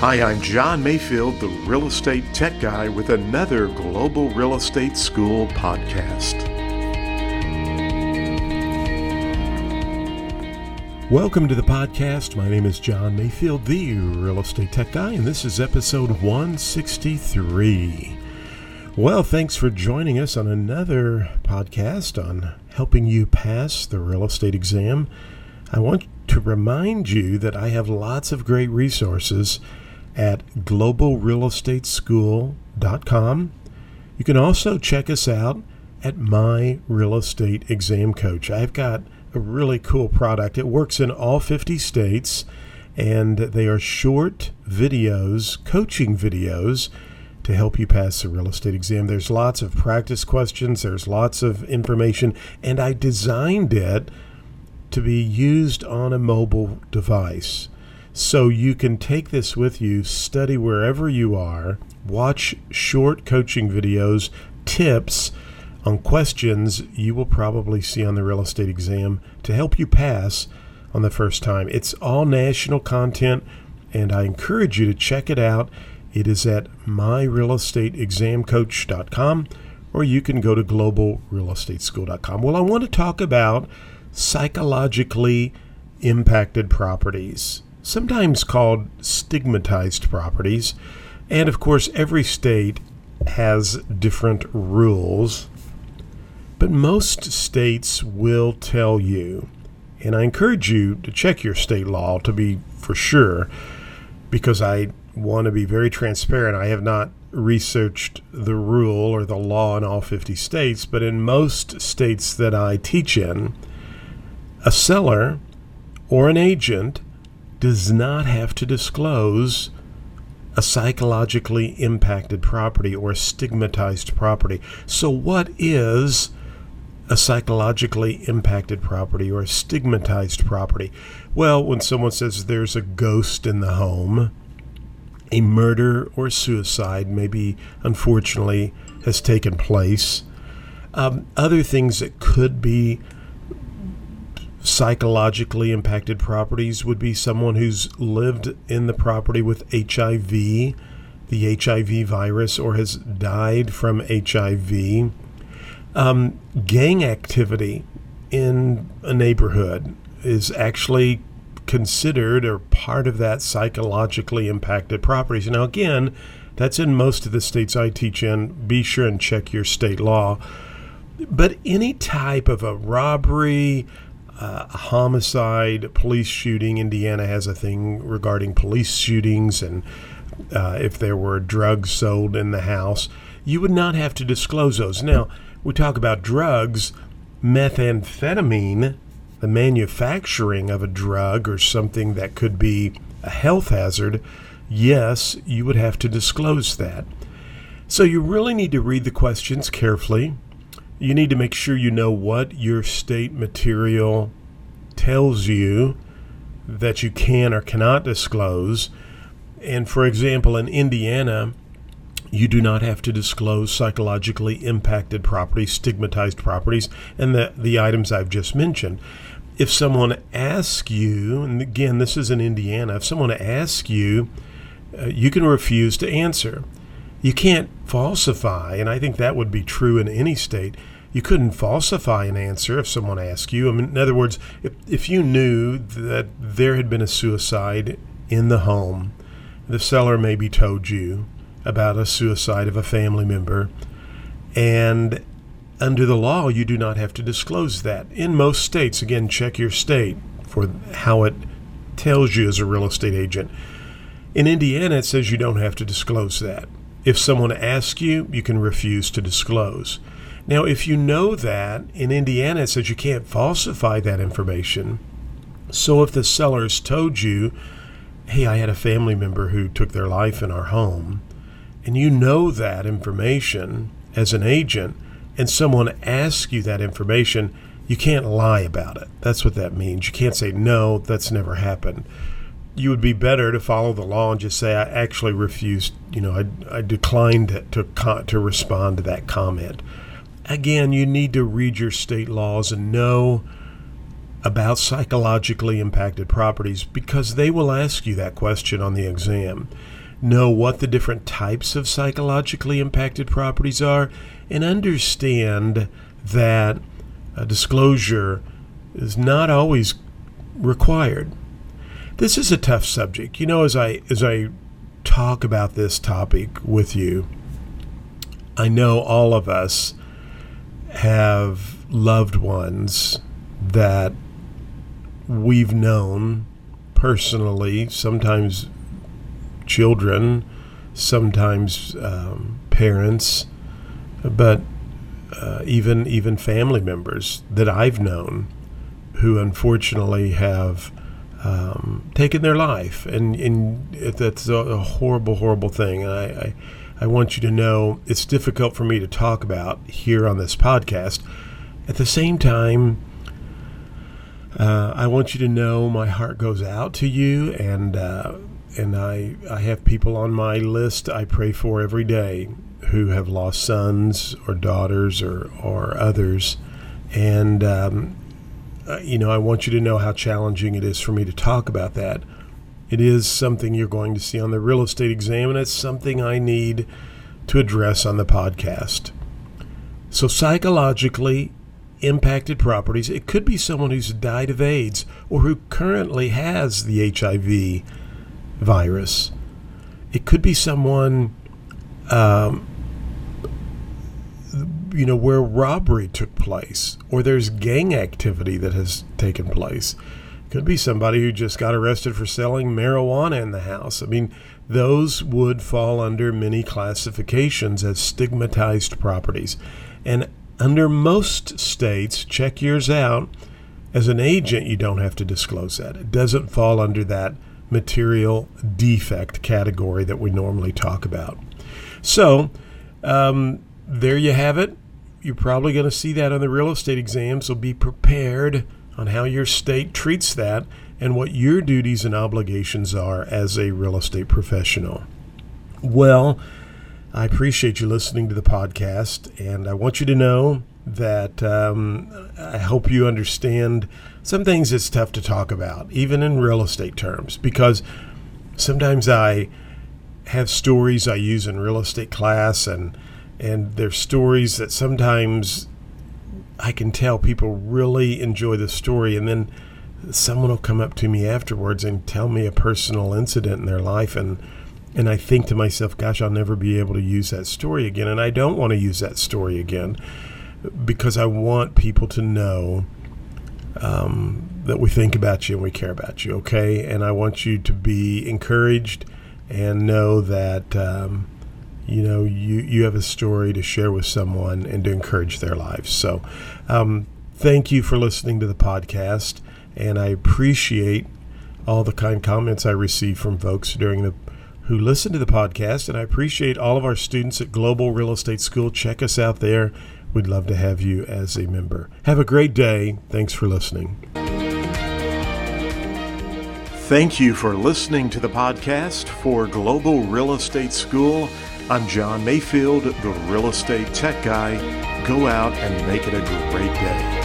Hi, I'm John Mayfield, the real estate tech guy, with another Global Real Estate School podcast. Welcome to the podcast. My name is John Mayfield, the real estate tech guy, and this is episode 163. Well, thanks for joining us on another podcast on helping you pass the real estate exam. I want to remind you that I have lots of great resources at globalrealestateschool.com. You can also check us out at My Real Estate Exam Coach. I've got a really cool product. It works in all 50 states, and they are short videos, coaching videos to help you pass the real estate exam. There's lots of practice questions, there's lots of information, and I designed it to be used on a mobile device. So you can take this with you, study wherever you are, watch short coaching videos, tips on questions you will probably see on the real estate exam to help you pass on the first time. It's all national content, and I encourage you to check it out. It is at myrealestateexamcoach.com, or you can go to globalrealestateschool.com. Well, I want to talk about psychologically impacted properties sometimes called stigmatized properties. And of course, every state has different rules, but most states will tell you, and I encourage you to check your state law to be for sure, because I want to be very transparent. I have not researched the rule or the law in all 50 states, but in most states that I teach in, a seller or an agent does not have to disclose a psychologically impacted property or a stigmatized property. So, what is a psychologically impacted property or a stigmatized property? Well, when someone says there's a ghost in the home, a murder or suicide, maybe unfortunately, has taken place. Um, other things that could be psychologically impacted properties would be someone who's lived in the property with HIV, the HIV virus, or has died from HIV. Um, gang activity in a neighborhood is actually considered or part of that psychologically impacted properties. Now, again, that's in most of the states I teach in. Be sure and check your state law. But any type of a robbery, uh, homicide, police shooting. Indiana has a thing regarding police shootings and uh, if there were drugs sold in the house. You would not have to disclose those. Now, we talk about drugs, methamphetamine, the manufacturing of a drug or something that could be a health hazard. Yes, you would have to disclose that. So you really need to read the questions carefully you need to make sure you know what your state material tells you that you can or cannot disclose. And for example, in Indiana, you do not have to disclose psychologically impacted properties, stigmatized properties, and the, the items I've just mentioned. If someone asks you, and again, this is in Indiana, if someone asks you, uh, you can refuse to answer you can't falsify, and I think that would be true in any state. You couldn't falsify an answer if someone asked you. I mean, in other words, if, if you knew that there had been a suicide in the home, the seller maybe told you about a suicide of a family member, and under the law, you do not have to disclose that. In most states, again, check your state for how it tells you as a real estate agent. In Indiana, it says you don't have to disclose that. If someone asks you, you can refuse to disclose. Now, if you know that in Indiana it says you can't falsify that information, so if the seller's told you, hey, I had a family member who took their life in our home, and you know that information as an agent, and someone asks you that information, you can't lie about it. That's what that means. You can't say, no, that's never happened you would be better to follow the law and just say I actually refused. You know, I, I declined to to, to respond to that comment. Again, you need to read your state laws and know about psychologically impacted properties because they will ask you that question on the exam. Know what the different types of psychologically impacted properties are and understand that a disclosure is not always required. This is a tough subject. You know, as I as I talk about this topic with you, I know all of us have loved ones that we've known personally, sometimes children, sometimes um, parents, but uh, even even family members that I've known who unfortunately have um, taken their life, and, and that's a, a horrible, horrible thing. I, I I want you to know it's difficult for me to talk about here on this podcast. At the same time, uh, I want you to know my heart goes out to you, and uh, and I I have people on my list I pray for every day who have lost sons or daughters or or others, and um, uh, you know I want you to know how challenging it is for me to talk about that. It is something you're going to see on the real estate exam, and it's something I need to address on the podcast. So psychologically, impacted properties. It could be someone who's died of AIDS or who currently has the HIV virus. It could be someone, um, you know, where robbery took place or there's gang activity that has taken place. Could be somebody who just got arrested for selling marijuana in the house. I mean, those would fall under many classifications as stigmatized properties. And under most states, check yours out. As an agent, you don't have to disclose that. It doesn't fall under that material defect category that we normally talk about. So, um, there you have it. You're probably going to see that on the real estate exam, so be prepared on how your state treats that and what your duties and obligations are as a real estate professional. Well, I appreciate you listening to the podcast, and I want you to know that um, I hope you understand some things it's tough to talk about, even in real estate terms, because sometimes I have stories I use in real estate class, and and they're stories that sometimes I can tell people really enjoy the story, and then someone will come up to me afterwards and tell me a personal incident in their life, and and I think to myself, gosh, I'll never be able to use that story again. And I don't want to use that story again because I want people to know um, that we think about you and we care about you, okay? And I want you to be encouraged and know that, um, you know, you, you have a story to share with someone and to encourage their lives. So um, thank you for listening to the podcast. And I appreciate all the kind comments I receive from folks during the who listen to the podcast, and I appreciate all of our students at Global Real Estate School. Check us out there. We'd love to have you as a member. Have a great day. Thanks for listening. Thank you for listening to the podcast for Global Real Estate School. I'm John Mayfield, the real estate tech guy. Go out and make it a great day.